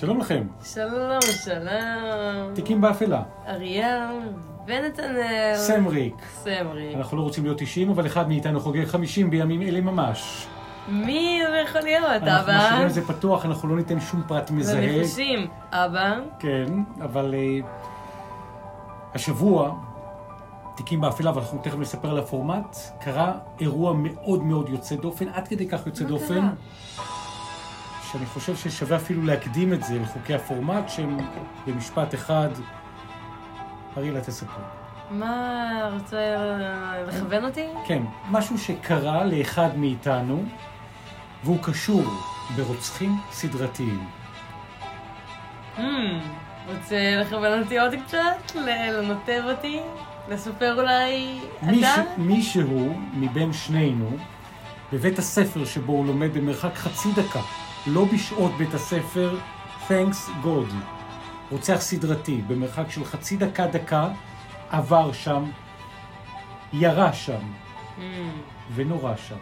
שלום לכם, שלום, שלום. תיקים באפלה, אריאל ונתנאל. סמריק. סמרי. אנחנו לא רוצים להיות אישיים, אבל אחד מאיתנו חוגג 50 בימים אלה ממש. מי זה יכול להיות, אנחנו אבא? משאירים את זה פתוח, אנחנו לא ניתן שום פרט מזהה. ונחושים. אבא? כן, אבל uh, השבוע, תיקים באפלה, ואנחנו תכף נספר על הפורמט, קרה אירוע מאוד מאוד יוצא דופן, עד כדי כך יוצא מה דופן, קרה? שאני חושב ששווה אפילו להקדים את זה לחוקי הפורמט, שהם במשפט אחד. אריאלה תספר. מה, רוצה לכוון אותי? כן, משהו שקרה לאחד מאיתנו, והוא קשור ברוצחים סדרתיים. Hmm, רוצה לכוון אותי עוד קצת? לנתב אותי? לספר אולי מיש, אתה? מישהו מבין שנינו, בבית הספר שבו הוא לומד במרחק חצי דקה, לא בשעות בית הספר, thanks God, רוצח סדרתי, במרחק של חצי דקה-דקה, עבר שם, ירה שם, Hmm, ונורא שם.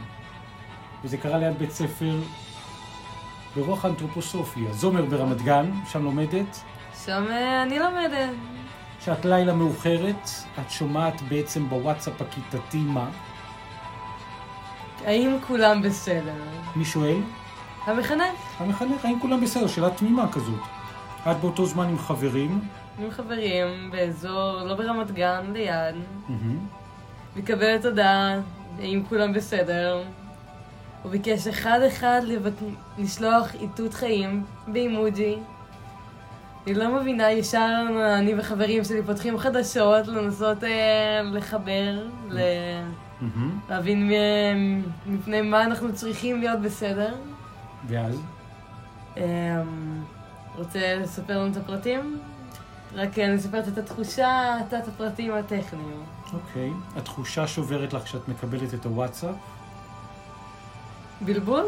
וזה קרה ליד בית ספר ברוח האנתרופוסופיה, זומר ברמת גן, שם לומדת. שם אה, אני לומדת. שעת לילה מאוחרת, את שומעת בעצם בוואטסאפ הכיתתי מה? האם כולם בסדר? מי שואל? המחנך? המחנך, האם כולם בסדר? שאלה תמימה כזאת. את באותו זמן עם חברים, עם חברים באזור, לא ברמת גן, ליד. מהמם. מקבלת הודעה, האם כולם בסדר. הוא ביקש אחד-אחד לבק- לשלוח איתות חיים באימוג'י. אני לא מבינה, ישר אני וחברים שלי פותחים חדשות לנסות אה, לחבר, ל... להבין מ- מפני מה אנחנו צריכים להיות בסדר. ואז? אמ, רוצה לספר לנו את הפרטים? רק אני מספרת את התחושה, את הפרטים הטכניים. אוקיי. התחושה שוברת לך כשאת מקבלת את הוואטסאפ? בלבול,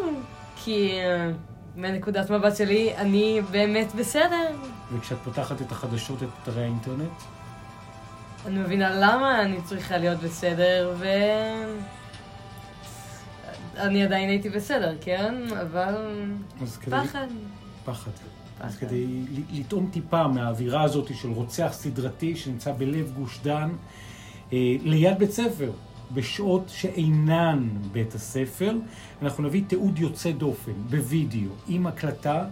כי אה, מנקודת מבט שלי, אני באמת בסדר. וכשאת פותחת את החדשות, את אתרי האינטרנט? אני מבינה למה אני צריכה להיות בסדר, ו... אני עדיין הייתי בסדר, כן? אבל... פחד. פחד. אז. כדי לטעום טיפה מהאווירה הזאת של רוצח סדרתי שנמצא בלב גוש דן, אה, ליד בית ספר, בשעות שאינן בית הספר, אנחנו נביא תיעוד יוצא דופן בווידאו, עם הקלטה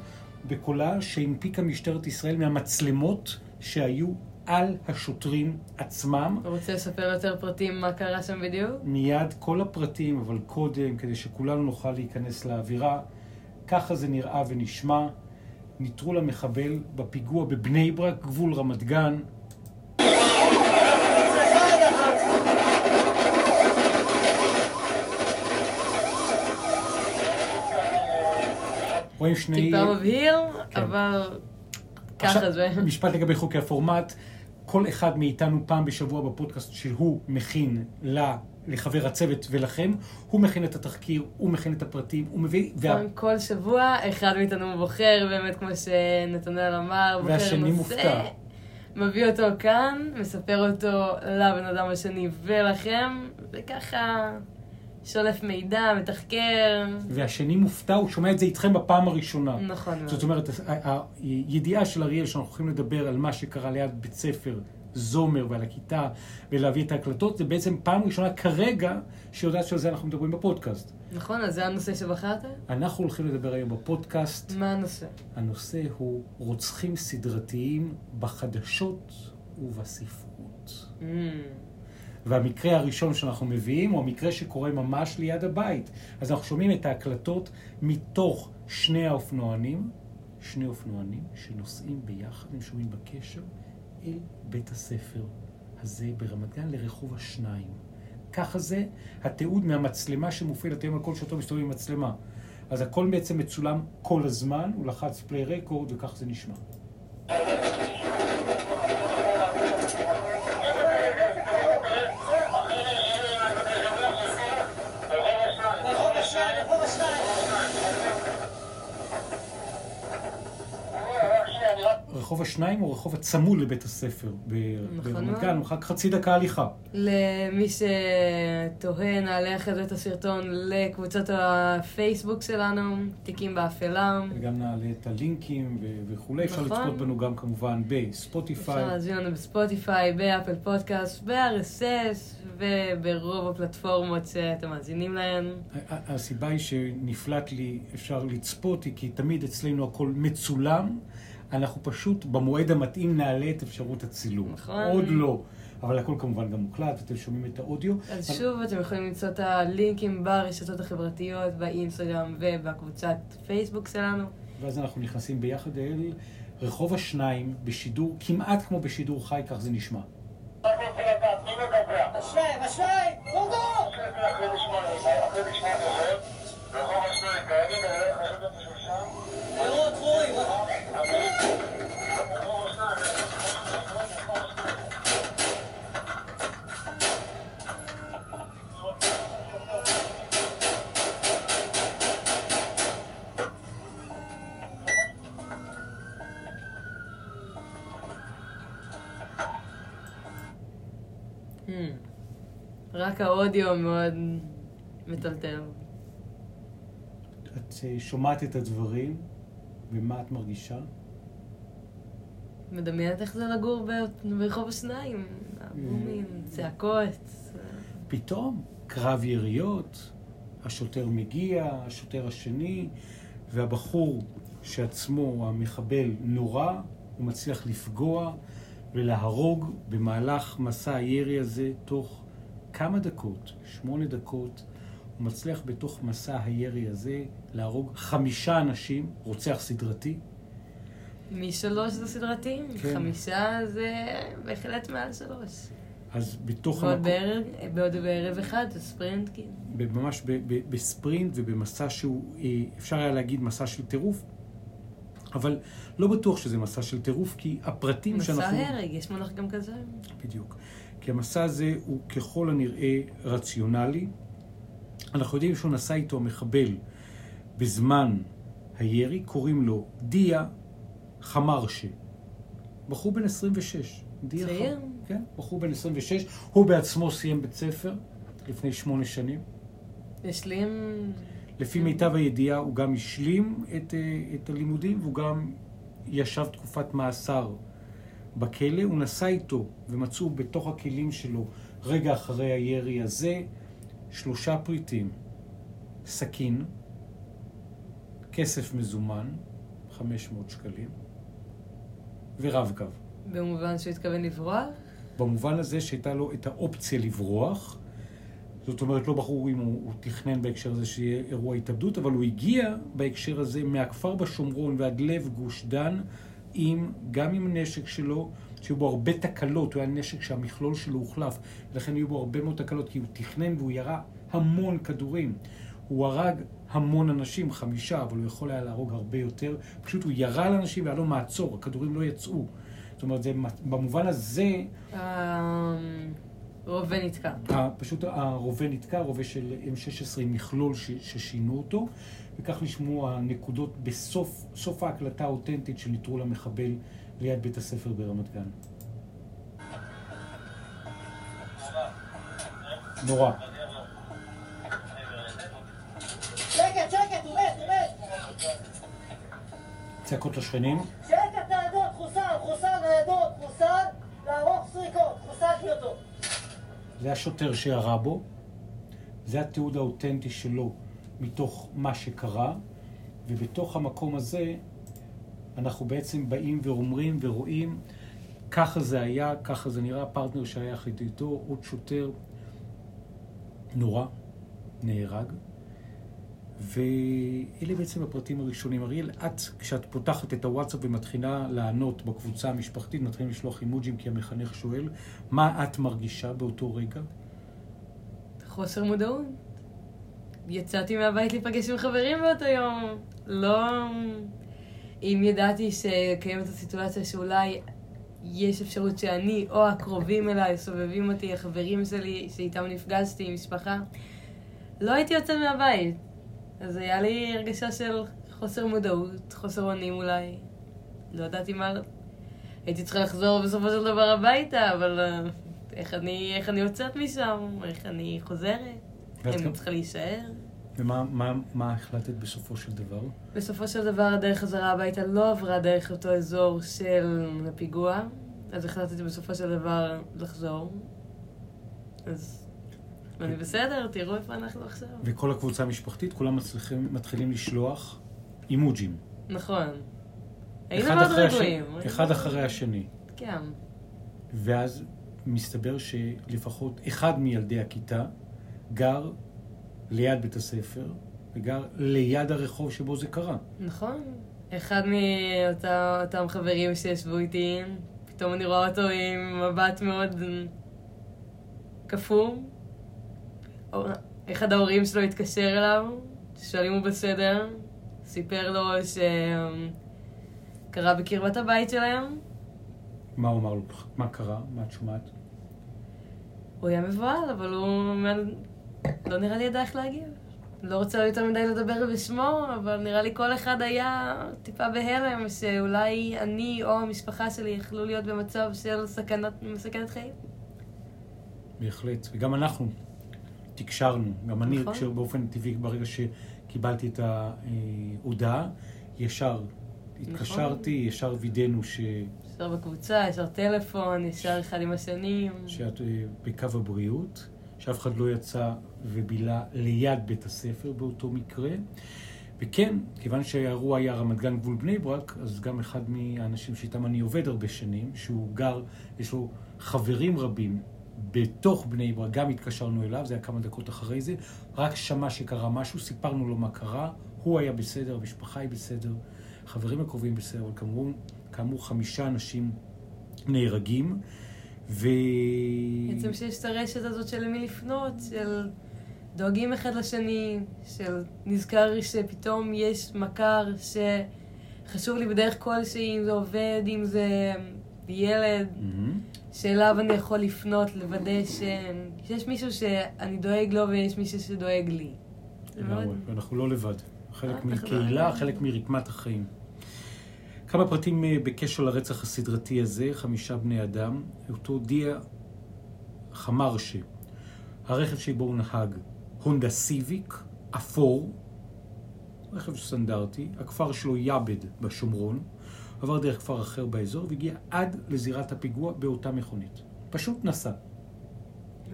בקולה שהנפיקה משטרת ישראל מהמצלמות שהיו על השוטרים עצמם. אתה רוצה לספר יותר פרטים מה קרה שם בדיוק? מיד כל הפרטים, אבל קודם, כדי שכולנו נוכל להיכנס לאווירה. ככה זה נראה ונשמע. נטרול המחבל בפיגוע בבני ברק, גבול רמת גן. רואים שני... טיפה מבהיר, כן. אבל ככה זה. משפט לגבי חוקי הפורמט. כל אחד מאיתנו פעם בשבוע בפודקאסט שהוא מכין לחבר הצוות ולכם, הוא מכין את התחקיר, הוא מכין את הפרטים, הוא מביא... וה... כל שבוע אחד מאיתנו בוחר, באמת כמו שנתנאל אמר, בוחר והשני נושא, מופתע. מביא אותו כאן, מספר אותו לבן אדם השני ולכם, וככה שולף מידע, מתחקר. והשני מופתע, הוא שומע את זה איתכם בפעם הראשונה. נכון מאוד. זאת אומרת, הידיעה של אריאל שאנחנו הולכים לדבר על מה שקרה ליד בית ספר זומר ועל הכיתה ולהביא את ההקלטות, זה בעצם פעם ראשונה כרגע שיודעת שעל זה אנחנו מדברים בפודקאסט. נכון, אז זה הנושא שבחרת? אנחנו הולכים לדבר היום בפודקאסט מה הנושא? הנושא הוא רוצחים סדרתיים בחדשות ובספרות. Mm, והמקרה הראשון שאנחנו מביאים הוא המקרה שקורה ממש ליד הבית. אז אנחנו שומעים את ההקלטות מתוך שני האופנוענים, שני אופנוענים שנוסעים ביחד, הם שומעים בקשר, אל בית הספר הזה ברמת גן לרחוב השניים. ככה זה התיעוד מהמצלמה שמופעלת היום על כל שוטר מסתובב עם מצלמה. אז הכל בעצם מצולם כל הזמן, הוא לחץ פליי רקורד וכך זה נשמע. רחוב השניים הוא רחוב הצמוד לבית הספר נכון ברמת. גן, מרחק חצי דקה הליכה. למי שתוהה, נעלה אחרי זה את הסרטון לקבוצות הפייסבוק שלנו, תיקים באפלה. וגם נעלה את הלינקים ו- וכולי. אפשר נכון. לצפות בנו גם כמובן אפשר בספוטיפיי. להזמין לנו בספוטיפיי, באפל פודקאסט, ב-RSS וברוב הפלטפורמות שאתם מאזינים להן. הסיבה היא שנפלט לי, אפשר לצפות, היא כי תמיד אצלנו הכל מצולם. אנחנו פשוט במועד המתאים נעלה את אפשרות הצילום. נכון. עוד לא. אבל הכל כמובן גם מוקלט, אתם שומעים את האודיו. אז שוב, אתם יכולים למצוא את הלינקים ברשתות החברתיות, באינסטגרם ובקבוצת פייסבוק שלנו. ואז אנחנו נכנסים ביחד אל רחוב השניים בשידור, כמעט כמו בשידור חי, כך זה נשמע. השניים, השניים, גוגו! לראות, רועי, Hmm. רק האודיו מאוד מטלטל. את אה, שומעת את הדברים, ומה את מרגישה? מדמיינת איך זה לגור ברחוב השניים, הבומים, צעקות. פתאום קרב יריות, השוטר מגיע, השוטר השני, והבחור שעצמו, המחבל, נורה, הוא מצליח לפגוע ולהרוג במהלך מסע הירי הזה תוך כמה דקות, שמונה דקות, הוא מצליח בתוך מסע הירי הזה להרוג חמישה אנשים, רוצח סדרתי. משלוש זה סדרתי, כן. חמישה זה בהחלט מעל שלוש. אז בתוך המקום... בערב, בעוד בערב אחד ספרינט, כאילו. ממש בספרינט ובמסע שהוא, אה, אפשר היה להגיד מסע של טירוף, אבל לא בטוח שזה מסע של טירוף, כי הפרטים מסע שאנחנו... הרג, יש מונח גם כזה. בדיוק. כי המסע הזה הוא ככל הנראה רציונלי. אנחנו יודעים שהוא נסע איתו המחבל בזמן הירי, קוראים לו דיה חמרשה. בחור בן 26. דיה צעיר? חמ- כן, בחור בן 26. הוא בעצמו סיים בית ספר לפני שמונה שנים. השלים... לפי מיטב הידיעה הוא גם השלים את, אה, את הלימודים והוא גם ישב תקופת מאסר בכלא. הוא נסע איתו ומצאו בתוך הכלים שלו רגע אחרי הירי הזה שלושה פריטים. סכין, כסף מזומן, 500 שקלים, ורב-קו. במובן שהוא התכוון לברוח? במובן הזה שהייתה לו את האופציה לברוח. זאת אומרת, לא ברור אם הוא, הוא תכנן בהקשר הזה שיהיה אירוע התאבדות, אבל הוא הגיע בהקשר הזה מהכפר בשומרון ועד לב גוש דן, עם, גם עם נשק שלו, שהיו בו הרבה תקלות, הוא היה נשק שהמכלול שלו הוחלף, ולכן היו בו הרבה מאוד תקלות, כי הוא תכנן והוא ירה המון כדורים. הוא הרג המון אנשים, חמישה, אבל הוא יכול היה להרוג הרבה יותר. פשוט הוא ירה על אנשים והיה לו מעצור, הכדורים לא יצאו. זאת אומרת, זה, במובן הזה, הרובה נתקע. פשוט הרובה נתקע, רובה של M16 עם מכלול ש, ששינו אותו, וכך נשמעו הנקודות בסוף סוף ההקלטה האותנטית של נטרול המחבל ליד בית הספר ברמת גן. נורא. שקט, שקט, הוא מת, הוא מת! צעקות לשכנים. שקט, ניידות, חוסל, חוסל, ניידות, חוסל, לערוך סריקות, חוסלתי אותו. זה השוטר שירה בו, זה התיעוד האותנטי שלו מתוך מה שקרה, ובתוך המקום הזה אנחנו בעצם באים ואומרים ורואים, ככה זה היה, ככה זה נראה, פרטנר שהיה יחד איתו, עוד שוטר נורא, נהרג. ואלה בעצם הפרטים הראשונים. אריאל, את, כשאת פותחת את הוואטסאפ ומתחילה לענות בקבוצה המשפחתית, מתחילים לשלוח אימוג'ים כי המחנך שואל, מה את מרגישה באותו רגע? חוסר מודעות. יצאתי מהבית להיפגש עם חברים באותו יום. לא... אם ידעתי שקיימת הסיטואציה שאולי יש אפשרות שאני או הקרובים אליי, סובבים אותי, החברים שלי שאיתם נפגשתי, משפחה, לא הייתי יוצאת מהבית. אז היה לי הרגשה של חוסר מודעות, חוסר אונים אולי. לא ידעתי מה... הייתי צריכה לחזור בסופו של דבר הביתה, אבל אה, איך אני, איך אני יוצאת משם? איך אני חוזרת? האם אני צריכה להישאר? ומה מה, מה החלטת בסופו של דבר? בסופו של דבר הדרך חזרה הביתה לא עברה דרך אותו אזור של הפיגוע, אז החלטתי בסופו של דבר לחזור. אז אני בסדר, תראו איפה אנחנו עכשיו. וכל הקבוצה המשפחתית, כולם מצליחים, מתחילים לשלוח אימוג'ים. נכון. היינו מאוד רגועים. אחד אחרי השני. כן. ואז מסתבר שלפחות אחד מילדי הכיתה גר ליד בית הספר, וגר ליד הרחוב שבו זה קרה. נכון. אחד מאותם חברים שישבו איתי, פתאום אני רואה אותו עם מבט מאוד קפוא. אחד ההורים שלו התקשר אליו, שואלים הוא בסדר, סיפר לו שקרה בקרבת הבית שלהם. מה הוא אמר לו? מה קרה? מה את שומעת? הוא היה מבוהל, אבל הוא לא נראה לי ידע איך להגיב. לא רוצה יותר מדי לדבר בשמו, אבל נראה לי כל אחד היה טיפה בהלם, שאולי אני או המשפחה שלי יכלו להיות במצב של סכנת, מסכנת חיים. בהחלט. וגם אנחנו תקשרנו. גם אני, נכון. כשבאופן טבעי, ברגע שקיבלתי את ההודעה, ישר התקשרתי, ישר וידאנו ש... ישר בקבוצה, ישר טלפון, ישר אחד עם השני. שאת אה, בקו הבריאות, שאף אחד לא יצא ובילה ליד בית הספר באותו מקרה. וכן, כיוון שהאירוע היה רמת גן גבול בני ברק, אז גם אחד מהאנשים שאיתם אני עובד הרבה שנים, שהוא גר, יש לו חברים רבים בתוך בני ברק, גם התקשרנו אליו, זה היה כמה דקות אחרי זה, רק שמע שקרה משהו, סיפרנו לו מה קרה, הוא היה בסדר, המשפחה היא בסדר, החברים הקרובים בסדר, אבל כאמור, כאמור חמישה אנשים נהרגים, ו... בעצם שיש את הרשת הזאת של למי לפנות, של דואגים אחד לשני, של נזכר שפתאום יש מכר שחשוב לי בדרך כלשהי, אם זה עובד, אם זה ילד, מהמם. שאליו אני יכול לפנות, לוודא ש... שיש מישהו שאני דואג לו ויש מישהו שדואג לי. לגמרי, ואנחנו לא לבד. חלק אה, אנחנו מקהילה, לא- חלק מרקמת החיים. כמה פרטים אה, בקשר לרצח הסדרתי הזה, חמישה בני אדם. אותו דיה חמרשה, הרכב שבו הוא נהג, הונדה סיביק, אפור, רכב סטנדרטי, הכפר שלו יעבד בשומרון, עבר דרך כפר אחר באזור והגיע עד לזירת הפיגוע באותה מכונית. פשוט נסע.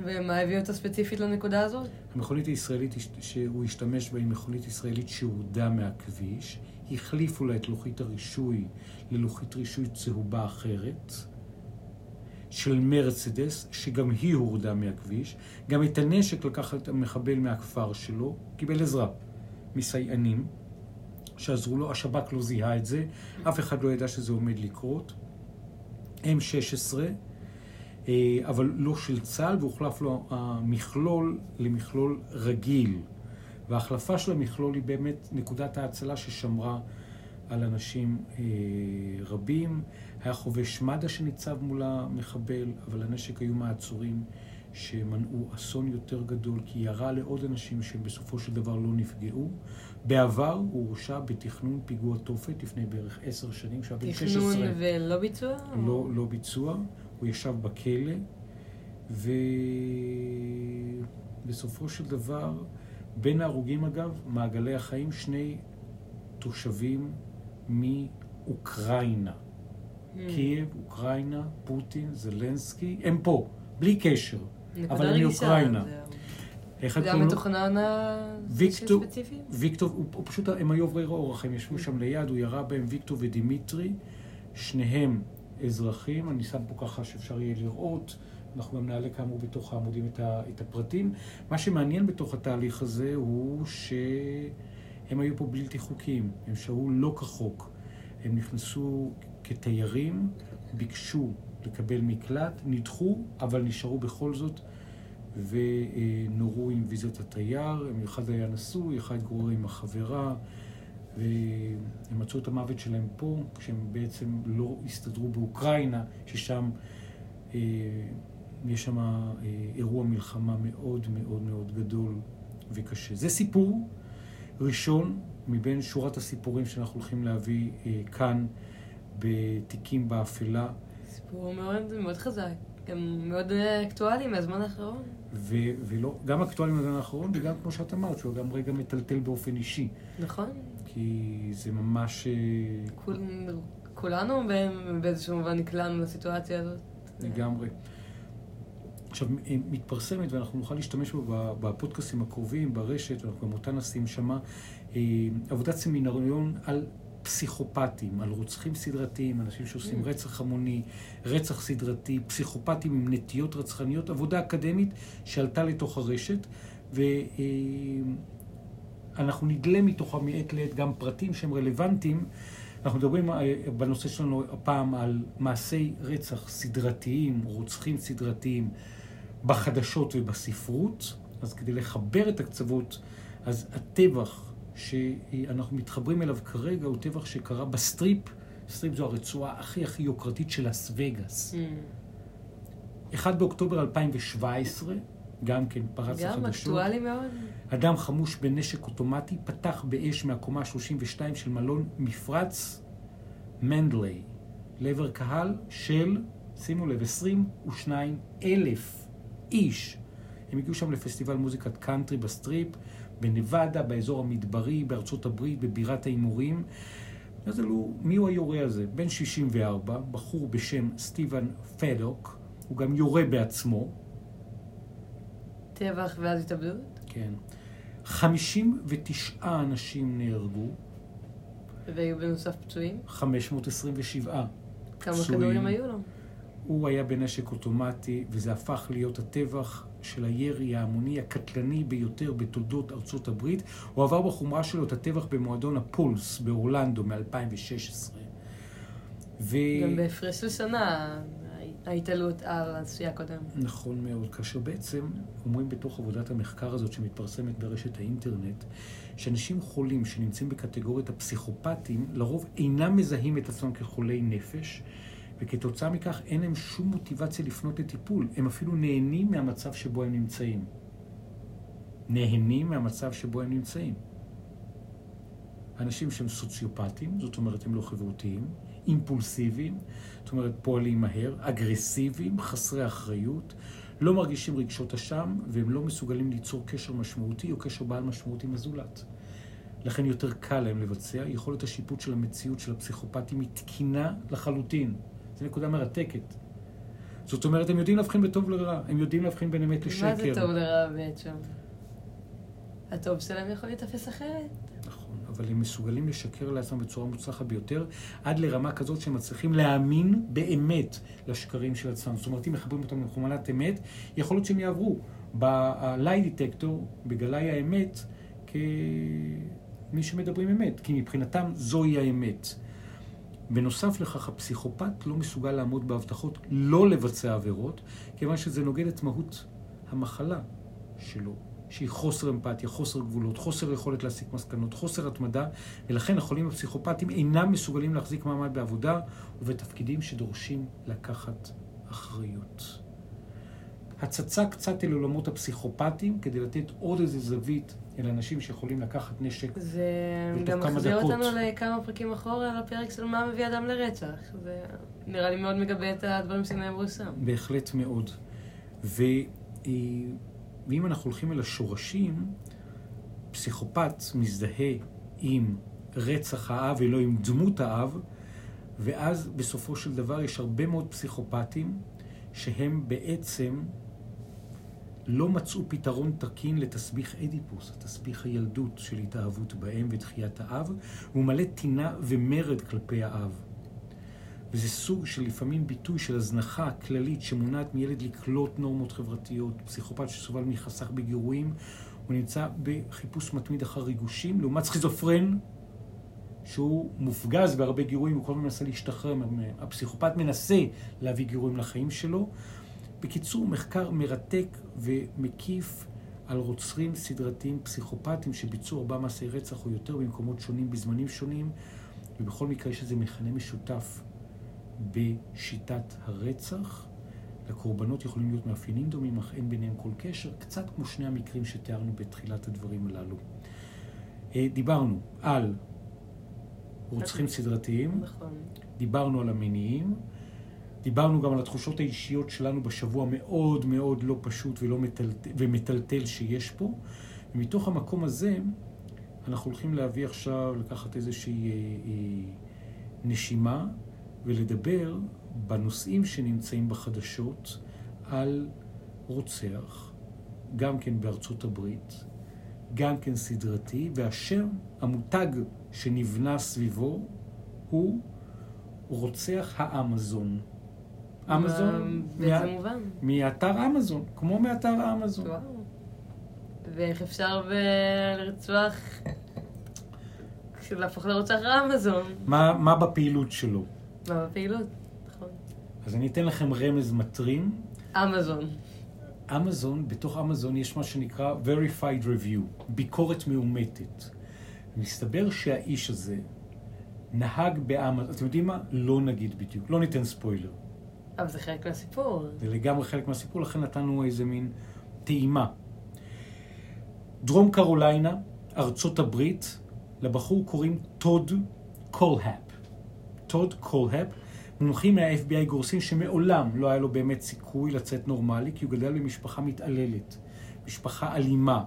ומה הביא אותו ספציפית לנקודה הזאת? המכונית הישראלית שהוא השתמש בה היא מכונית ישראלית שהורדה מהכביש. החליפו לה את לוחית הרישוי ללוחית רישוי צהובה אחרת, של מרצדס, שגם היא הורדה מהכביש. גם את הנשק לקח את המחבל מהכפר שלו, קיבל עזרה מסייענים שעזרו לו, השב"כ לא זיהה את זה, אף אחד לא ידע שזה עומד לקרות. M16, אה, אבל לא של צה"ל, והוחלף לו המכלול למכלול רגיל. וההחלפה של המכלול היא באמת נקודת ההצלה ששמרה על אנשים אה, רבים. היה חובש מד"א שניצב מול המחבל, אבל הנשק היו מעצורים שמנעו אסון יותר גדול, כי ירה לעוד אנשים שהם בסופו של דבר לא נפגעו. בעבר הוא הורשע בתכנון פיגוע תופת לפני בערך עשר שנים, שהיה בן 16. תכנון ולא ביצוע? לא, לא ביצוע, הוא ישב בכלא, ובסופו של דבר, בין ההרוגים אגב, מעגלי החיים, שני תושבים מאוקראינה. Hmm. קייב, אוקראינה, פוטין, זלנסקי, הם פה, בלי קשר. אבל הם מאוקראינה. זהו. איך את זה קוראים לו? המתוכנן ויקטור- הספציפי? ויקטור, הוא, הוא פשוט, הם היו עוברי אורח, הם ישבו שם ליד, הוא ירה בהם, ויקטור ודימיטרי, שניהם אזרחים, אני שם פה ככה שאפשר יהיה לראות, אנחנו גם נעלה כאמור בתוך העמודים את, ה, את הפרטים. מה שמעניין בתוך התהליך הזה הוא שהם היו פה בלתי חוקיים, הם שהו לא כחוק, הם נכנסו כתיירים, ביקשו לקבל מקלט, נדחו, אבל נשארו בכל זאת. ונורו עם ויזת התייר, אחד היה נשוי, אחד התגורר עם החברה, והם מצאו את המוות שלהם פה, כשהם בעצם לא הסתדרו באוקראינה, ששם אה, יש שם אה, אירוע מלחמה מאוד מאוד מאוד גדול וקשה. זה סיפור ראשון מבין שורת הסיפורים שאנחנו הולכים להביא אה, כאן בתיקים באפלה, סיפור מאוד מאוד חזק, גם מאוד אה, אקטואלי מהזמן האחרון. ולא, גם אקטואלי מהזמן האחרון, וגם כמו שאת אמרת, שהוא גם רגע מטלטל באופן אישי. נכון? כי זה ממש... אה, כול, כולנו באיזשהו מובן נקלענו לסיטואציה הזאת. לגמרי. עכשיו, מתפרסמת, ואנחנו נוכל להשתמש בה ב- בפודקאסטים הקרובים, ברשת, ואנחנו גם אותה נשים שמה, אה, עבודת סמינריון על פסיכופטים, על רוצחים סדרתיים, אנשים שעושים Mm. רצח המוני, רצח סדרתי, פסיכופטים עם נטיות רצחניות, עבודה אקדמית שעלתה לתוך הרשת, ואנחנו נגלה מתוכה מעת לעת גם פרטים שהם רלוונטיים. אנחנו מדברים אה, בנושא שלנו הפעם על מעשי רצח סדרתיים, רוצחים סדרתיים בחדשות ובספרות. אז כדי לחבר את הקצוות, אז הטבח שאנחנו מתחברים אליו כרגע הוא טבח שקרה ב Strip. Strip זו הרצועה הכי הכי יוקרתית של לס וגאס. Mm. 1 באוקטובר 2017, גם כן פרץ גם לחדשות. אקטואלי מאוד. אדם חמוש בנשק אוטומטי פתח באש מהקומה ה-32 של מלון מפרץ מנדלי לעבר קהל של, שימו לב, 22 אלף איש. הם הגיעו שם לפסטיבל מוזיקת קאנטרי ב Strip, בנבדה, באזור המדברי, בארצות הברית, בבירת ההימורים. אז אלו, מי הוא היורה הזה? בן 64, בחור בשם סטיבן פדוק, הוא גם יורה בעצמו, טבח ואז התאבדות. כן. 59 אנשים נהרגו, והיו בנוסף פצועים. 527. כמה פצועים. כדורים היו לו? הוא היה בנשק אוטומטי, וזה הפך להיות הטבח של הירי ההמוני הקטלני ביותר בתולדות ארצות הברית. הוא עבר בחומרה שלו את הטבח במועדון הפולס באורלנדו מ-2016. ו... גם בהפרש של שנה, ההתעלות על הנשיא הקודם. נכון מאוד, כאשר בעצם אומרים בתוך עבודת המחקר הזאת שמתפרסמת ברשת האינטרנט, שאנשים חולים שנמצאים בקטגוריית הפסיכופטים, לרוב אינם מזהים את עצמם כחולי נפש, וכתוצאה מכך אין להם שום מוטיבציה לפנות לטיפול. הם אפילו נהנים מהמצב שבו הם נמצאים. נהנים מהמצב שבו הם נמצאים. אנשים שהם סוציופטים, זאת אומרת הם לא חברותיים, אימפולסיביים, זאת אומרת פועלים מהר, אגרסיביים, חסרי אחריות, לא מרגישים רגשות אשם, והם לא מסוגלים ליצור קשר משמעותי או קשר בעל משמעות עם הזולת. לכן יותר קל להם לבצע. יכולת השיפוט של המציאות של הפסיכופטים היא תקינה לחלוטין. זו נקודה מרתקת. זאת אומרת, הם יודעים להבחין בטוב לרע, הם יודעים להבחין בין אמת לשקר. מה זה טוב לרע בעצם? הטוב שלהם יכול להיתפס אחרת. נכון, אבל הם מסוגלים לשקר לעצמם בצורה מוצלחת ביותר, עד לרמה כזאת שהם מצליחים להאמין באמת לשקרים של עצמם. זאת אומרת, אם מחברים אותם לחומלת אמת, יכול להיות שהם יעברו ב-lie דטקטור, בגלאי האמת, כמי שמדברים אמת, כי מבחינתם זוהי האמת. בנוסף לכך, הפסיכופת לא מסוגל לעמוד בהבטחות לא לבצע עבירות, כיוון שזה נוגד את מהות המחלה שלו. שהיא חוסר אמפתיה, חוסר גבולות, חוסר יכולת להסיק מסקנות, חוסר התמדה, ולכן החולים הפסיכופטיים אינם מסוגלים להחזיק מעמד בעבודה ובתפקידים שדורשים לקחת אחריות. הצצה קצת אל עולמות הפסיכופטיים, כדי לתת עוד איזה זווית אל אנשים שיכולים לקחת נשק. זה גם מחזיר. אותנו לכמה פרקים אחורה לפרק של מה מביא אדם לרצח. זה נראה לי מאוד מגבה את הדברים שנאמרו שם. בהחלט מאוד. ו, ואם אנחנו הולכים אל השורשים, פסיכופת מזדהה עם רצח האב ולא עם דמות האב, ואז בסופו של דבר יש הרבה מאוד פסיכופטים שהם בעצם לא מצאו פתרון תקין לתסביך אדיפוס, התסביך הילדות של התאהבות באם ותחיית האב, והוא מלא טינה ומרד כלפי האב. וזה סוג של לפעמים ביטוי של הזנחה כללית שמונעת מילד לקלוט נורמות חברתיות. פסיכופת שסובל מחסך בגירויים, הוא נמצא בחיפוש מתמיד אחר ריגושים, לעומת סכיזופרן, שהוא מופגז בהרבה גירויים, הוא כל הזמן מנסה להשתחרר. הפסיכופת מנסה להביא גירויים לחיים שלו. בקיצור, מחקר מרתק ומקיף על רוצחים סדרתיים פסיכופטיים שביצעו ארבעה מעשי רצח או יותר במקומות שונים, בזמנים שונים, ובכל מקרה יש איזה מכנה משותף בשיטת הרצח. לקורבנות יכולים להיות מאפיינים דומים, אך אין ביניהם כל קשר, קצת כמו שני המקרים שתיארנו בתחילת הדברים הללו. אה, דיברנו על רוצחים סדרתיים, נכון. דיברנו על המניעים, דיברנו גם על התחושות האישיות שלנו בשבוע מאוד מאוד לא פשוט ולא מטלטל, ומטלטל שיש פה. ומתוך המקום הזה, אנחנו הולכים להביא עכשיו, לקחת איזושהי אה, אה, נשימה ולדבר בנושאים שנמצאים בחדשות על רוצח, גם כן בארצות הברית, גם כן סדרתי, והשם, המותג שנבנה סביבו, הוא רוצח האמזון. אמזון, באיזה מה- מובן? מאתר אמזון, כמו מאתר אמזון. וואו. ואיך אפשר ב- לרצוח... להפוך לרוצח אמזון? מה, מה בפעילות שלו? מה בפעילות? נכון. אז אני אתן לכם רמז מטרים. אמזון. אמזון, בתוך אמזון יש מה שנקרא Verified Review, ביקורת מאומתת. מסתבר שהאיש הזה נהג באמזון, אתם יודעים מה? לא נגיד בדיוק, לא ניתן ספוילר. אבל זה חלק מהסיפור. זה לגמרי חלק מהסיפור, לכן נתנו איזה מין טעימה. דרום קרוליינה, ארצות הברית, לבחור קוראים טוד קולהאפ. טוד קולהאפ, מומחים מה-FBI גורסים שמעולם לא היה לו באמת סיכוי לצאת נורמלי, כי הוא גדל במשפחה מתעללת, משפחה אלימה,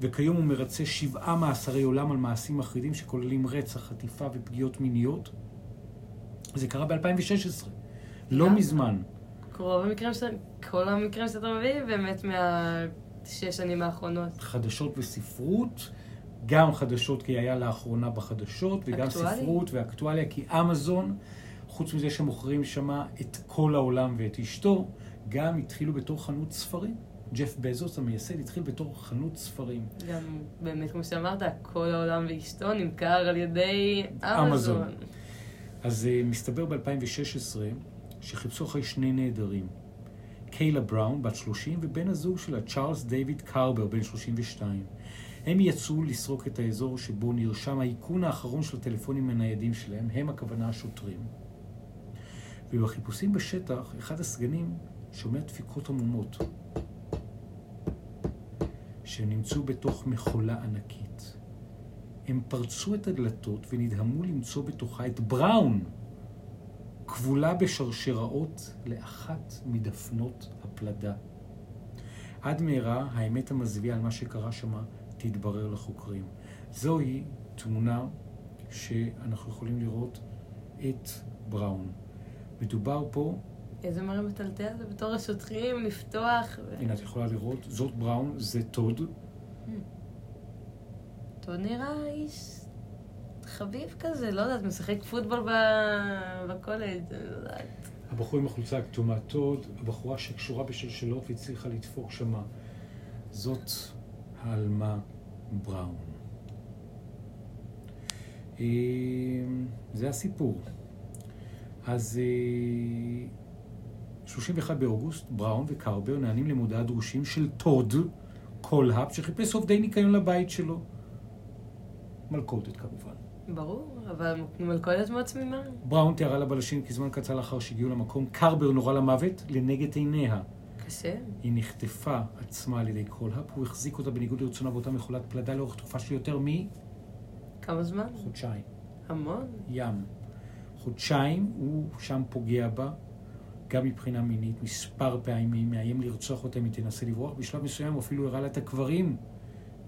וכיום הוא מרצה שבעה מאסרי עולם על מעשים מחרידים שכוללים רצח, חטיפה ופגיעות מיניות. זה קרה ב-2016, לא? מזמן. רוב המקרים שאתה... כל המקרים שאתה מביא באמת מהשש שנים האחרונות. חדשות וספרות, גם חדשות כי היה לאחרונה בחדשות, וגם אקטואלי. ספרות ואקטואליה, כי אמזון, חוץ מזה שמוכרים שמה את כל העולם ואת אשתו, גם התחילו בתור חנות ספרים. ג'ף בזוס המייסד התחיל בתור חנות ספרים. גם באמת, כמו שאמרת, כל העולם ואשתו נמכר על ידי אמזון. אמזון. אז uh, מסתבר ב-2016 שחיפשו אחרי שני נעדרים. קיילה בראון, בת 30, ובן הזוג שלה, צ'ארלס דיוויד קרבר, בן 32. הם יצאו לסרוק את האזור שבו נרשם האיכון האחרון של הטלפונים הניידים שלהם, הם הכוונה השוטרים. ובחיפושים בשטח, אחד הסגנים שומע דפיקות עמומות, שנמצאו בתוך מכולה ענקית. הם פרצו את הדלתות ונדהמו למצוא בתוכה את בראון, כבולה בשרשראות לאחת מדפנות הפלדה. עד מהרה האמת המזוויעה על מה שקרה שמה תתברר לחוקרים. זוהי תמונה שאנחנו יכולים לראות את בראון. מדובר פה, איזה מראה מטלטל זה בתור השוטרים לפתוח. הנה את יכולה לראות, זאת בראון, זה טוד. טוב, נראה איש חביב כזה, לא יודעת, משחק פוטבול בקולג', לא יודעת. הבחור עם החולצה הכתומה טוד, הבחורה שקשורה בשלשלות והצליחה לדפוק שמה. זאת העלמה בראון. אה, זה הסיפור. אז אה, 31 באוגוסט, בראון וקרבר נענים למודעה דרושים של טוד קולהאפ, שחיפש עובדי ניקיון לבית שלו. מלכודת כמובן. ברור, אבל מלכודת מאוד תמימה. בראון תיארה לבלשים כי זמן קצר לאחר שהגיעו למקום, קרבר נורה למוות לנגד עיניה. קשה. היא נחטפה עצמה על ידי קולהאפ, הוא החזיק אותה בניגוד לרצונה באותה מכולת פלדה לאורך תקופה של יותר, כמה זמן? מחודשיים. המון. חודשיים הוא שם פוגע בה, גם מבחינה מינית, מספר פעמים, מאיים לרצוח אותה אם היא תנסה לברוח. בשלב מסוים הוא אפילו הראה לה את הקברים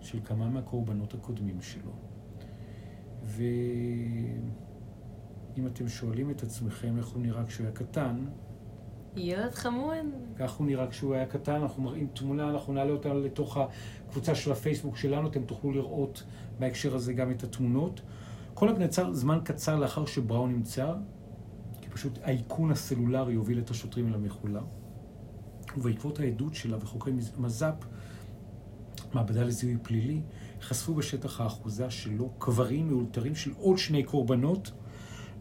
של כמה מהקורבנות הקודמים שלו. ואם אתם שואלים את עצמכם איך הוא נראה כשהוא היה קטן, ילד חמוד. כך הוא נראה כשהוא היה קטן, אנחנו מראים תמונה, אנחנו נעלה אותה לתוך הקבוצה של הפייסבוק שלנו, אתם תוכלו לראות בהקשר הזה גם את התמונות. כל עוד נעצר זמן קצר לאחר שבראון נמצא, כי פשוט האיכון הסלולרי הוביל את השוטרים אל המכולה. ובעקבות העדות שלה וחוקרי מז"פ, מעבדה לזיהוי פלילי, חשפו בשטח האחוזה שלו קברים מאולתרים של עוד שני קורבנות,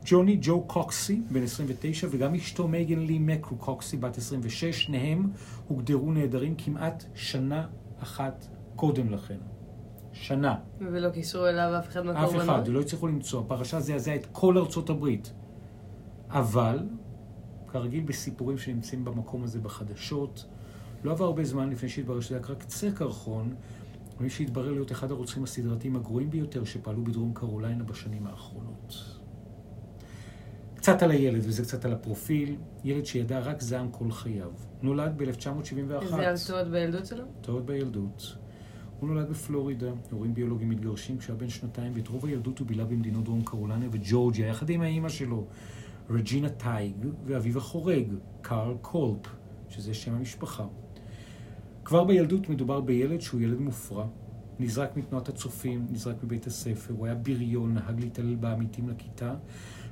ג'וני ג'ו קוקסי, בן 29, וגם אשתו מייגן לי מקרו קוקסי, בת 26, שניהם הוגדרו נעדרים כמעט שנה אחת קודם לכן. שנה. ולא קישרו אליו אף אחד אף מהקורבנות. אחד, לא הצליחו למצוא. הפרשה זעזעה את כל ארצות הברית. אבל, כרגיל בסיפורים שנמצאים במקום הזה בחדשות, לא עבר הרבה זמן לפני שהתברר שזה רק קצה קרחון, ומי שהתברר להיות אחד הרוצחים הסדרתיים הגרועים ביותר שפעלו בדרום קרוליינה בשנים האחרונות. קצת על הילד, וזה קצת על הפרופיל. ילד שידע רק זעם כל חייו. נולד ב-1971. זה על טוד בילדות שלו? טעות בילדות. הוא נולד בפלורידה, הורים ביולוגים מתגרשים כשהיה בן שנתיים, ואת רוב הילדות הוא בילה במדינות דרום קרוליינה וג'ורג'יה, יחד עם האימא שלו, רג'ינה טייג, ואביו החורג, קארל קולהאפ, שזה שם המשפחה. כבר בילדות מדובר בילד שהוא ילד מופרע. נזרק מתנועת הצופים, נזרק מבית הספר, הוא היה בריון, נהג להתעלל בעמיתים לכיתה,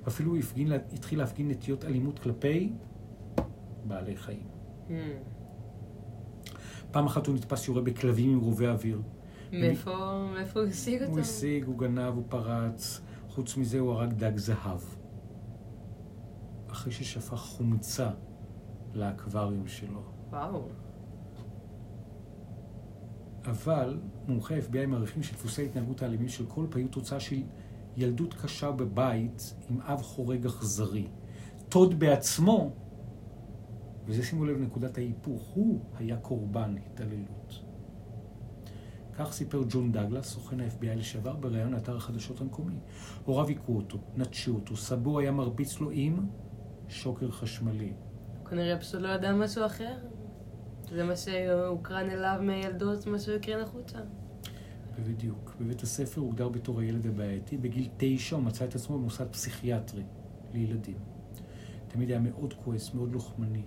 ואפילו הוא הפגין, התחיל להפגין נטיות אלימות כלפי בעלי חיים. Hmm. פעם אחת הוא נתפס יורה בכלבים עם רובי אוויר. מאיפה הוא השיג אותו? הוא השיג, הוא גנב, הוא פרץ. חוץ מזה הוא הרג דג זהב. אחרי ששפך חומצה לאקווריום שלו. וואו. אבל מומחי ה-FBI מעריכים שדפוסי ההתנהגות האלימים של קולפ היו תוצאה של ילדות קשה בבית עם אב חורג אכזרי. טוד בעצמו, וזה שימו לב נקודת ההיפוך, הוא היה קורבן התעללות. כך סיפר ג'ון דגלס, סוכן ה-FBI לשעבר, בריאיון לאתר החדשות המקומי. הוריו היכו אותו, נטשו אותו, סבו היה מרביץ לו עם שוקר חשמלי. הוא כנראה פשוט לא ידע משהו אחר. זה מה שהוקרן אליו מילדות, מה שהוא הקרין החוצה. בדיוק. בבית הספר הוא הוגדר בתור הילד הבעייתי. בגיל תשע הוא מצא את עצמו במוסד פסיכיאטרי לילדים. תמיד היה מאוד כועס, מאוד לוחמני.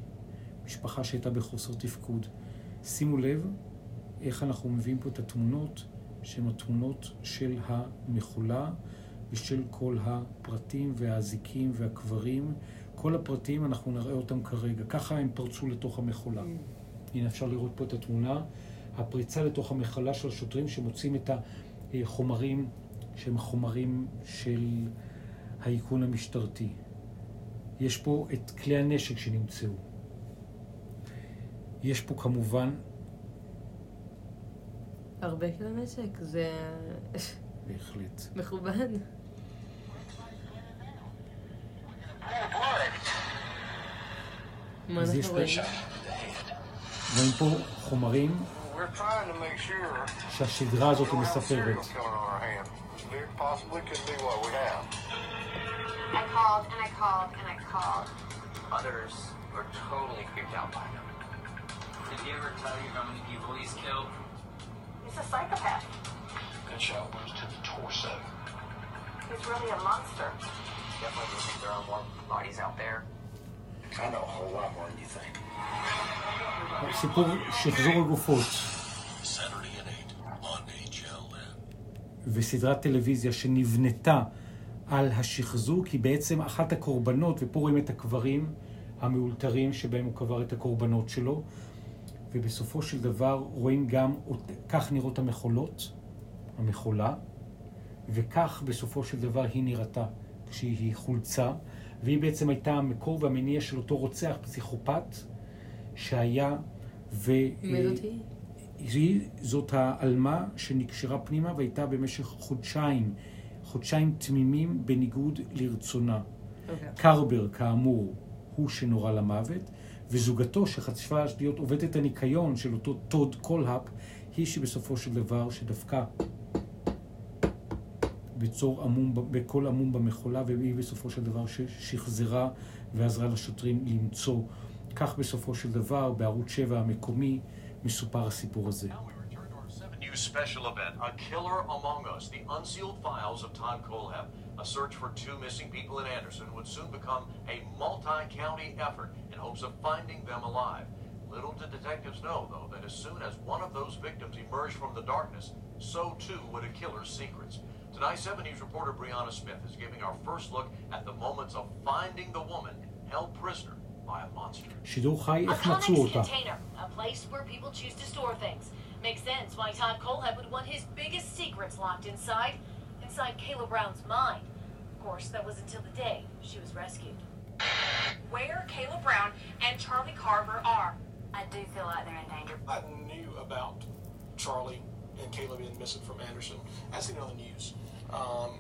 משפחה שהייתה בחוסר תפקוד. שימו לב איך אנחנו מביאים פה את התמונות, שהן התמונות של המחולה ושל כל הפרטים והאזיקים והקברים. כל הפרטים, אנחנו נראה אותם כרגע. ככה הם פרצו לתוך המחולה. הנה אפשר לראות פה את התמונה. הפריצה לתוך המכלה של השוטרים שמוצאים את החומרים שהם חומרים של האיכון המשטרתי. יש פה את כלי הנשק שנמצאו. יש פה כמובן, הרבה כלי נשק, זה בהחלט, מכובד. מה אז יש אנחנו פה- רואים? רואים פה חומרים We're trying to make sure שהשדרה הזאת we don't have מספרת. serial killer on our hands. Very possibly could be what we have. I called and I called and I called. Others were totally creeped out by him. Did he ever tell you how many people he's killed? He's a psychopath. Gunshot wounds to the torso. He's really a monster. Definitely do think there are more bodies out there. סיפור שחזור הגופות. Saturday at 8 on HLN. וסדרת טלוויזיה שנבנתה על השחזור, כי בעצם אחת הקורבנות, ופה רואים את הקברים המאולתרים שבהם הוא קבר את הקורבנות שלו, ובסופו של דבר רואים גם, כך נראות המחולות, המחולה, וכך בסופו של דבר היא נראתה כשהיא חולצה, והיא בעצם הייתה המקור והמניע של אותו רוצח פסיכופת שהיה, ו... מי זאת היא? היא זאת העלמה שנקשרה פנימה והייתה במשך חודשיים, חודשיים תמימים בניגוד לרצונה. אוקיי. קרבר, כאמור, הוא שנורה למוות, וזוגתו שחשפה להיות עובדת הניקיון של אותו טוד קולהאפ, היא שבסופו של דבר שדפקה בצור עמום, בקול עמום במחולה, והיא בסופו של דבר ששחזרה ועזרה לשוטרים למצוא. כך בסופו של דבר, בערוץ 7 המקומי, מסופר הסיפור הזה. Now we return to our 7 News special event, A Killer Among Us, the unsealed files of Todd Kohlhepp. A search for two missing people in Anderson would soon become a multi-county effort in hopes of finding them alive. Little did detectives know, though, that as soon as one of those victims emerged from the darkness, so too would a killer's secrets. Tonight, 70s reporter Brianna Smith is giving our first look at the moments of finding the woman held prisoner by a monster. شدوخ هاي A container, a place where people choose to store things. Makes sense why Todd Colehab would want his biggest secrets locked inside, inside Kayla Brown's mind. Of course, that was until the day she was rescued. Where Kayla Brown and Charlie Carver are. I do feel like they're in danger. I knew about Charlie and Kayla being missing from Anderson. I seen it on the news. Um,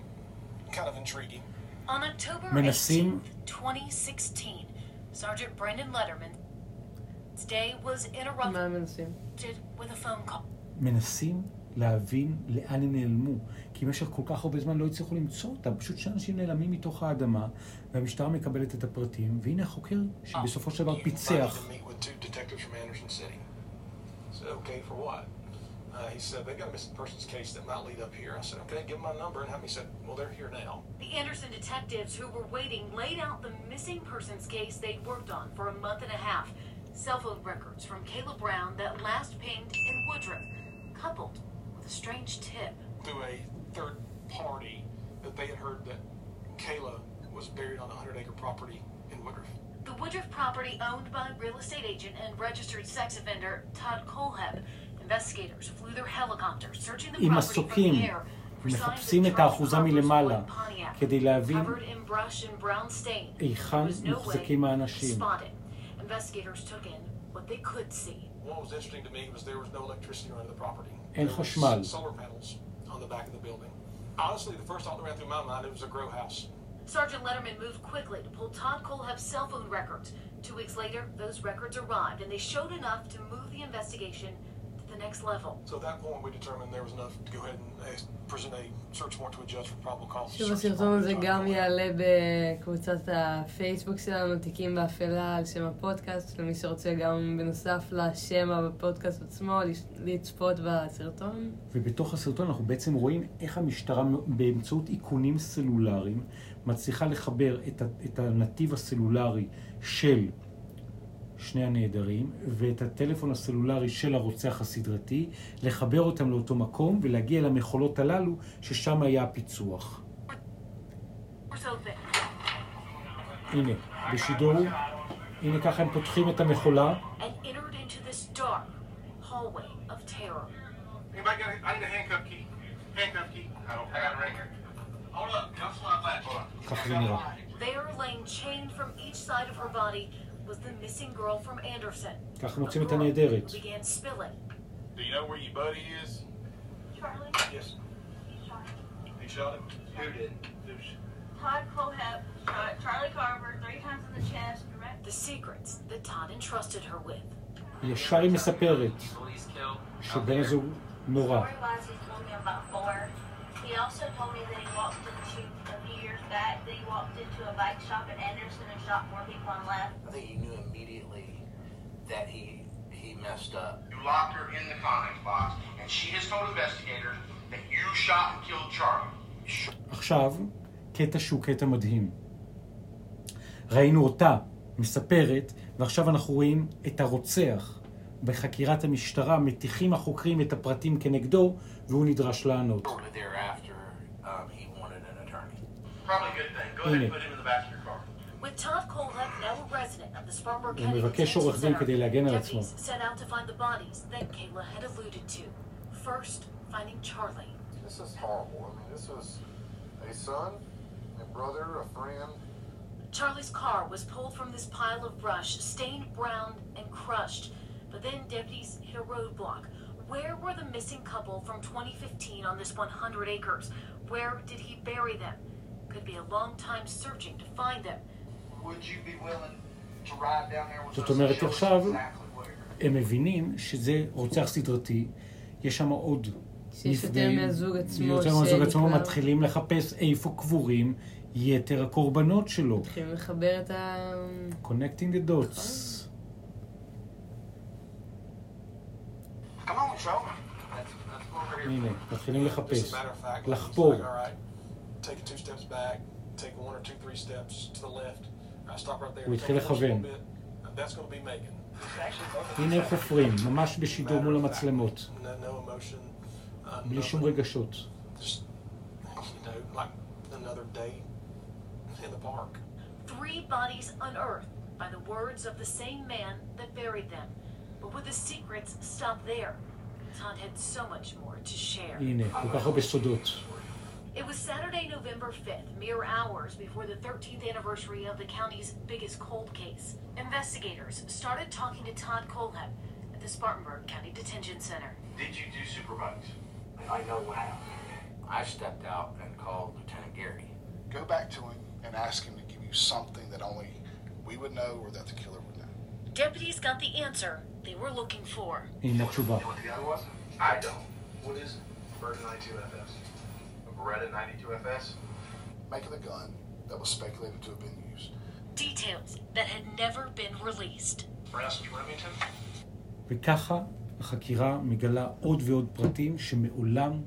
kind of intriguing. On October מנסים- 18th, 2016, Sergeant Brendan Letterman's day was interrupted with a phone call. מנסים להבין לאן הם נעלמו. כי במשך כל כך הרבה זמן לא הצליחו למצוא אותם. פשוט שאנשים נעלמים מתוך האדמה, והמשטרה מקבלת את הפרטים, והנה החוקר שבסופו של דבר פיצח. invited to meet with two detectives from Anderson City. I said, okay, for what? Uh, he said, they got a missing persons case that might lead up here. I said, okay, give them my number. And have me said, well, they're here now. The Anderson detectives who were waiting laid out the missing persons case they'd worked on for a month and a half. Cell phone records from Kayla Brown that last pinged in Woodruff, coupled with a strange tip. Through a third party that they had heard that Kayla was buried on a 100 acre property in Woodruff. The Woodruff property owned by real estate agent and registered sex offender Todd Coleheb. Investigators flew their helicopter searching the עם property from מסוקים, the air for signs מחפשים of את Charlie האחוזה Carver's מלמלה, white Pontiac, כדי להבין covered in brush and brown stain. היכן There was no way מוחזקים to האנשים. spot it. Investigators took in what they could see. What was interesting to me was there was no electricity running the property. אין There was חשמל. Solar panels on the back of the building. Honestly, the first thought that ran through my mind, it was a grow house. Sergeant Letterman moved quickly to pull Todd Coleheb's cell phone records. Two weeks later, those records arrived, and they showed enough to move the investigation to the next level. So at that point, we determined there was enough to go ahead and uh, present a search warrant to a judge for probable cause. to שוב הסרטון הזה. גם יעלה בקבוצת הפייסבוק שלנו, תיקים באפלה, על שם הפודקאסט, למי שרוצה גם בנוסף לשם בפודקאסט עצמו, לצפות בסרטון. ובתוך הסרטון אנחנו בעצם רואים איך המשטרה באמצעות איכונים סלולריים מצליחה לחבר את, ה- את הנתיב הסלולרי של שני הנעדרים ואת הטלפון הסלולרי של הרוצח הסדרתי, לחבר אותם לאותו מקום ולהגיע למכולות הללו ששם היה הפיצוח. הנה, בשידור, הנה ככה הם פותחים את המכולה. ככה זה נראה. There, laying chained from each side of her body, was the missing girl from Anderson. ככה מוצאים A את girl הנעדרת. who began spilling. Do you know where your buddy is? Charlie, Yes. He shot him. Who did? Todd Colehep shot Charlie Carver three times in the chest, direct The secrets that Todd entrusted her with. ישר היא מספרת Police killed. שבן הזוג נורא. Story wise, he told me about four. He also told me that he walked into a few years back that he walked into a bike shop in Anderson and shot more people and left. I think he knew immediately that he he messed up. You locked her in the condoms box, and she has told investigators that you shot and killed Charlie. עכשיו, קטע שהוא קטע מדהים. ראינו אותה מספרת, ועכשיו אנחנו רואים את הרוצח. בחקירת המשטרה מטיחים החוקרים את הפרטים כנגדו, והוא נדרש לענות. Thereafter, Probably a good thing. Go ahead Hine. and put him in the back of your car. With Todd Colehep now a resident of the Spartanburg הוא County מבקש Detention עורך דין Center, כדי להגן על עצמו. deputies set out to find the bodies that Kayla had alluded to. First, finding Charlie. This is horrible. I mean, this was a son, a brother, a friend. Charlie's car was pulled from this pile of brush, stained brown and crushed. But then deputies hit a roadblock. Where were the missing couple from 2015 on this 100 acres? Where did he bury them? Could be a long time searching to find them. Would you be willing to ride down there with זאת אומרת, עכשיו exactly where? הם מבינים שזה רוצח סדרתי, יש שם עוד שיש יותר מהזוג עצמו יותר מהזוג עצמו. מתחילים לחפש איפה קבורים יתר הקורבנות שלו. מתחילים לחבר את ה... Connecting the dots. Come on, show me. That's, that's what we're here הנה, מתחילים לחפש. as a matter of fact, לחפור. Take two steps back, take one or two, three steps to the left. I stop right there. הוא התחיל לכוון. That's going to be Megan. הנה איך חופרים, ממש בשידור מול המצלמות. Uh, בלי שום. רגשות. Three bodies unearthed by the words of the same man that buried them. But would the secrets stop there? Todd had so much more to share. הנה, כל כך הרבה סודות. It was Saturday, November 5th, mere hours before the 13th anniversary of the county's biggest cold case. Investigators started talking to Todd Colehep at the Spartanburg County Detention Center. Did you do supervise? I know what happened. I stepped out and called Lieutenant Gary. Go back to him and ask him to give you something that only we would know or that the killer would know. Deputies got the answer they were looking for. You know what the guy was? I don't. What is it? Bird 92 FS. Beretta 92FS? Make of the gun that was speculated to have been used. Details that had never been released. Brass Remington? וככה החקירה מגלה עוד ועוד פרטים שמעולם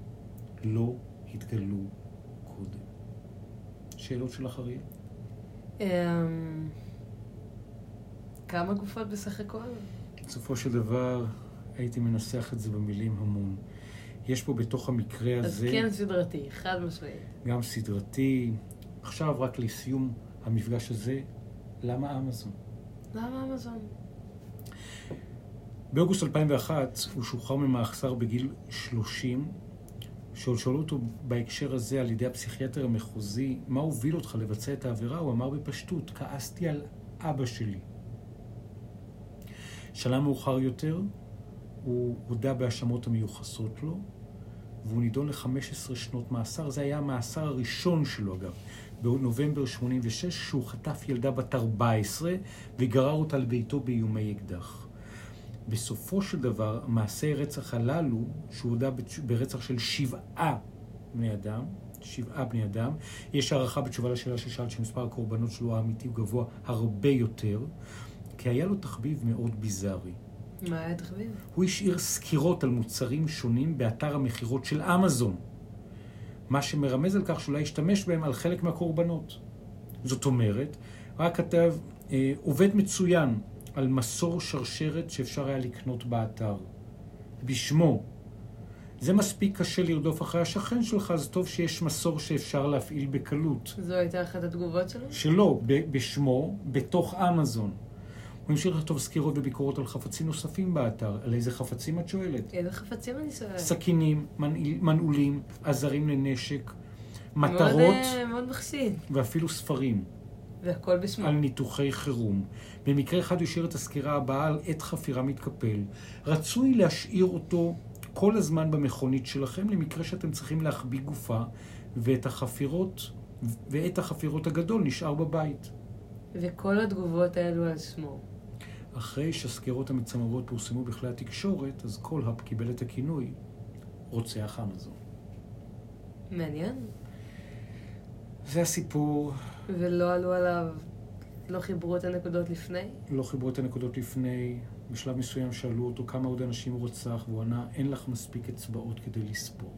לא התגלו קודם. שאלות של אחריה? אמ, כמה גופות בסך הכל? בסופו של דבר הייתי מנסח את זה במילים המון. יש פה בתוך המקרה אז הזה כן סדרתי, חד משמעית. גם סדרתי. עכשיו רק לסיום המפגש הזה, למה אמזון? למה אמזון? באוגוסט 2001 הוא שוחרר ממאסר בגיל 30. כשעוד שאלו אותו בהקשר הזה על ידי הפסיכיאטר המחוזי, מה הוביל אותך לבצע את העבירה? הוא אמר בפשטות, כעסתי על אבא שלי. שנה מאוחר יותר, הוא הודה בהאשמות המיוחסות לו, והוא נידון ל-15 שנות מאסר. זה היה המאסר הראשון שלו, אגב, בנובמבר 86, שהוא חטף ילדה בת 14 וגרר אותה לביתו באיומי אקדח. בסופו של דבר, מעשי רצח הללו, שהוא הודה ברצח של שבעה בני אדם, שבעה בני אדם, יש הערכה בתשובה לשאלה ששאלת שמספר הקורבנות שלו האמיתי הוא גבוה הרבה יותר, כי היה לו תחביב מאוד ביזארי. מה היה תחביב? הוא השאיר סקירות על מוצרים שונים באתר המכירות של אמזון, מה שמרמז על כך שאולי השתמש בהם על חלק מהקורבנות. זאת אומרת, רק כתב אה, עובד מצוין על מסור שרשרת שאפשר היה לקנות באתר. בשמו. זה מספיק קשה לרדוף אחרי השכן שלך, אז טוב שיש מסור שאפשר להפעיל בקלות. זו הייתה אחת התגובות שלו? ב- בשמו, בתוך אמזון. הוא המשיך לכתוב סקירות וביקורות על חפצים נוספים באתר. על איזה חפצים את שואלת? איזה חפצים אני שואלת? סכינים, מנעולים, עזרים לנשק, מטרות אה, מאוד מחשיד. ואפילו ספרים והכל בשמו. על ניתוחי חירום. במקרה אחד הוא השאיר את הסקירה הבאה על עת חפירה מתקפל. רצוי להשאיר אותו כל הזמן במכונית שלכם למקרה שאתם צריכים להחביא גופה ואת החפירות, ואת החפירות הגדול נשאר בבית. וכל התגובות האלו על שמו. אחרי שהסקירות המצמררות פורסמו בכלי התקשורת, אז קולהאפ קיבל את הכינוי רוצח אמזון. מעניין. זה הסיפור, ולא עלו עליו, לא חיברו את הנקודות לפני? לא חיברו את הנקודות לפני, בשלב מסוים שאלו אותו כמה עוד אנשים הוא רצח, והוא ענה, אין לך מספיק אצבעות כדי לספור.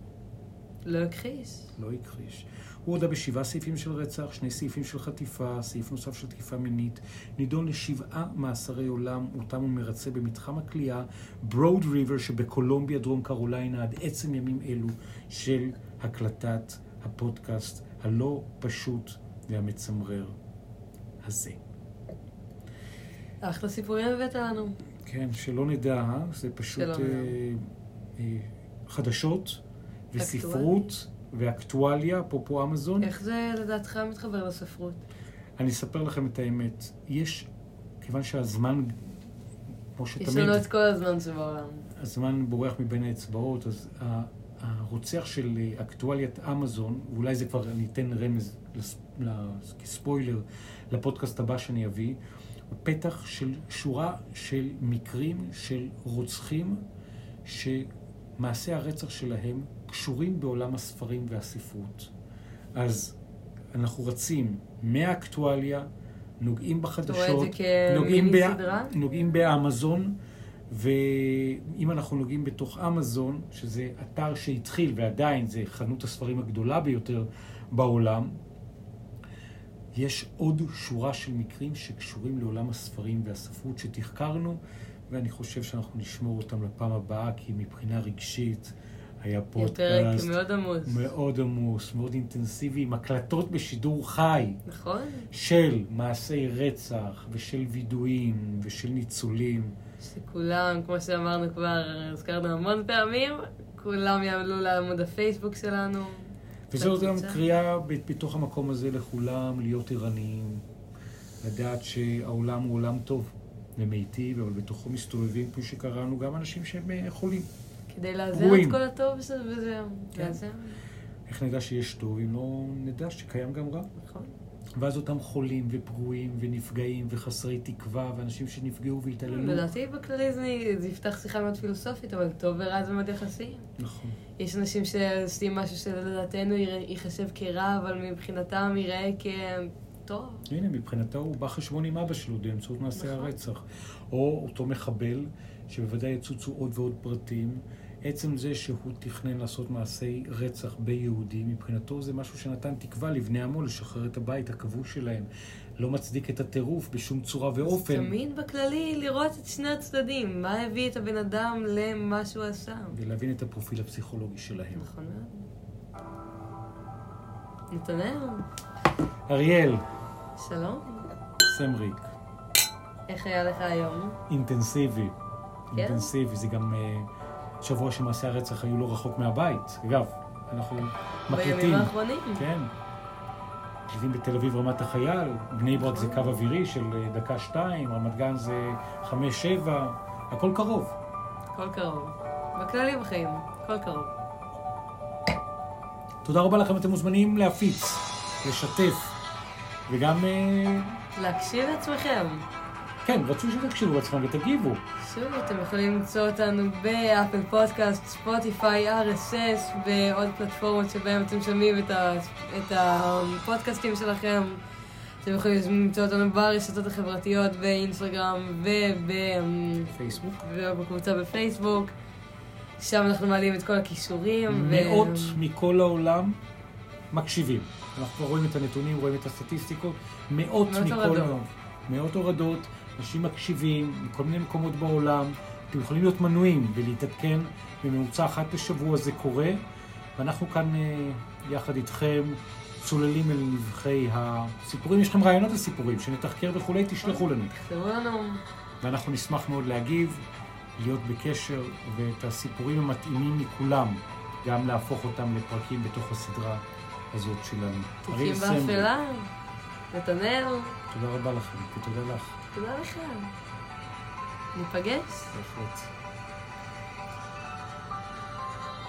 לא הכחיש. לא הכחיש. הוא הודה בשבעה סעיפים של רצח, שני סעיפים של חטיפה, סעיף נוסף של תקיפה מינית, נידון לשבעה מאסרי עולם, אותם הוא מרצה במתחם הכליאה ברוד ריבר שבקולומביה, דרום קרוליינה, עד עצם ימים אלו של הקלטת הפודקאסט הלא פשוט והמצמרר הזה. אחלה סיפורים הבאת לנו. כן, שלא נדע, אה? זה פשוט אה. אה, חדשות וספרות ואקטואליה, אפרופו אמזון. איך זה לדעתך מתחבר לספרות? אני אספר לכם את האמת. יש, כיוון שהזמן, כמו יש שתמיד, לנו את כל הזמן שבעולם. הזמן בורח מבין האצבעות, אז הרוצח של אה, אקטואליית אמזון, ואולי זה כבר, אני אתן רמז כספוילר לפודקאסט הבא שאני אביא, הוא פתח של שורה של מקרים של רוצחים שמעשי הרצח שלהם קשורים בעולם הספרים והספרות. אז אנחנו רצים מהאקטואליה, נוגעים בחדשות, נוגעים, כמיני ב- סדרה? נוגעים באמזון, ואם אנחנו נוגעים בתוך אמזון, שזה אתר שהתחיל ועדיין זה חנות הספרים הגדולה ביותר בעולם, יש עוד שורה של מקרים שקשורים לעולם הספרים והספרות שתחקרנו, ואני חושב שאנחנו נשמור אותם לפעם הבאה, כי מבחינה רגשית היה פודקאסט פרק מאוד עמוס. מאוד עמוס, מאוד אינטנסיבי, עם הקלטות בשידור חי. נכון? של מעשי רצח, ושל וידויים, ושל ניצולים. שכולם, כמו שאמרנו כבר, הזכרנו המון פעמים, כולם יעמלו לעמוד הפייסבוק שלנו. וזאת גם. קריאה בתוך המקום הזה לכולם להיות ערניים, לדעת שהעולם הוא עולם טוב ומיטיב, אבל בתוכו מסתובבים, כפי שקראנו, גם אנשים שהם אה, חולים. כדי לאזן. את כל הטוב של- וזהו. כן. איך נדע שיש טוב אם לא נדע שקיים גם רע? נכון. ואז אותם חולים ופגועים ונפגעים וחסרי תקווה ואנשים שנפגעו והתעללו. לדעתי בכללי זה, זה יפתח שיחה מאוד פילוסופית, אבל טוב ורע זה מאוד יחסי. נכון. יש אנשים שעושים משהו שלדעתנו ייחשב כרע, אבל מבחינתם ייראה כטוב. הנה, מבחינתו הוא בא חשבון עם אבא שלו באמצעות מעשי נכון. הרצח. או אותו מחבל, שבוודאי יצוצו עוד ועוד פרטים. עצם זה שהוא תכנן לעשות מעשי רצח ביהודים, מבחינתו זה משהו שנתן תקווה לבני עמו לשחרר את הבית הכבוש שלהם. לא מצדיק את הטירוף בשום צורה ואופן. תמיד בכללי לראות את שני הצדדים, מה הביא את הבן אדם למה שהוא עשה. ולהבין את הפרופיל הפסיכולוגי שלהם. נכון מאוד. נתנאל, אריאל, שלום. סמריק, איך היה לך היום? אינטנסיבי. כן? אינטנסיבי, זה גם אה, שבוע שמעשי הרצח היו לא רחוק מהבית. אגב, אנחנו מקליטים. בימים האחרונים. כן. מקליטים בתל אביב רמת החייל, בני ברק זה קו אווירי של אה, דקה שתיים, רמת גן זה חמש שבע, הכל קרוב. הכל קרוב. בכללי בחיים, הכל קרוב. תודה רבה לכם, אתם מוזמנים להפיץ, לשתף, וגם, אה, להקשיב לעצמכם. כן, רצוי שתקשיבו לעצמם ותגיבו. שוב, אתם יכולים למצוא אותנו באפל פודקאסט, ספוטיפיי, RSS ועוד פלטפורמות שבהם אתם שומעים את, ה, את הפודקאסטים שלכם. אתם יכולים למצוא אותנו ברשתות החברתיות, באינסטגרם פייסבוק. ובקבוצה בפייסבוק. שם אנחנו מעלים את כל הכישורים. ו- מאות מכל העולם מקשיבים. אנחנו רואים את הנתונים, רואים את הסטטיסטיקות. מאות מאות מכל. העולם. מאות הורדות, אנשים מקשיבים מכל מיני מקומות בעולם. אתם יכולים להיות מנויים ולהתעדכן בממוצע אחת בשבוע זה קורה. ואנחנו כאן אה, יחד איתכם צוללים אל נבחי הסיפורים. יש לכם רעיונות לסיפורים, שנתחקר וכולי, תשלחו לנו. ואנחנו נשמח מאוד להגיב, להיות בקשר, ואת הסיפורים המתאימים מכולם, גם להפוך אותם לפרקים בתוך הסדרה הזאת שלנו. תיקים באפלה. נתנאל. תודה רבה לכם, ותודה לך. תודה לך. ניפגש. בהחלט.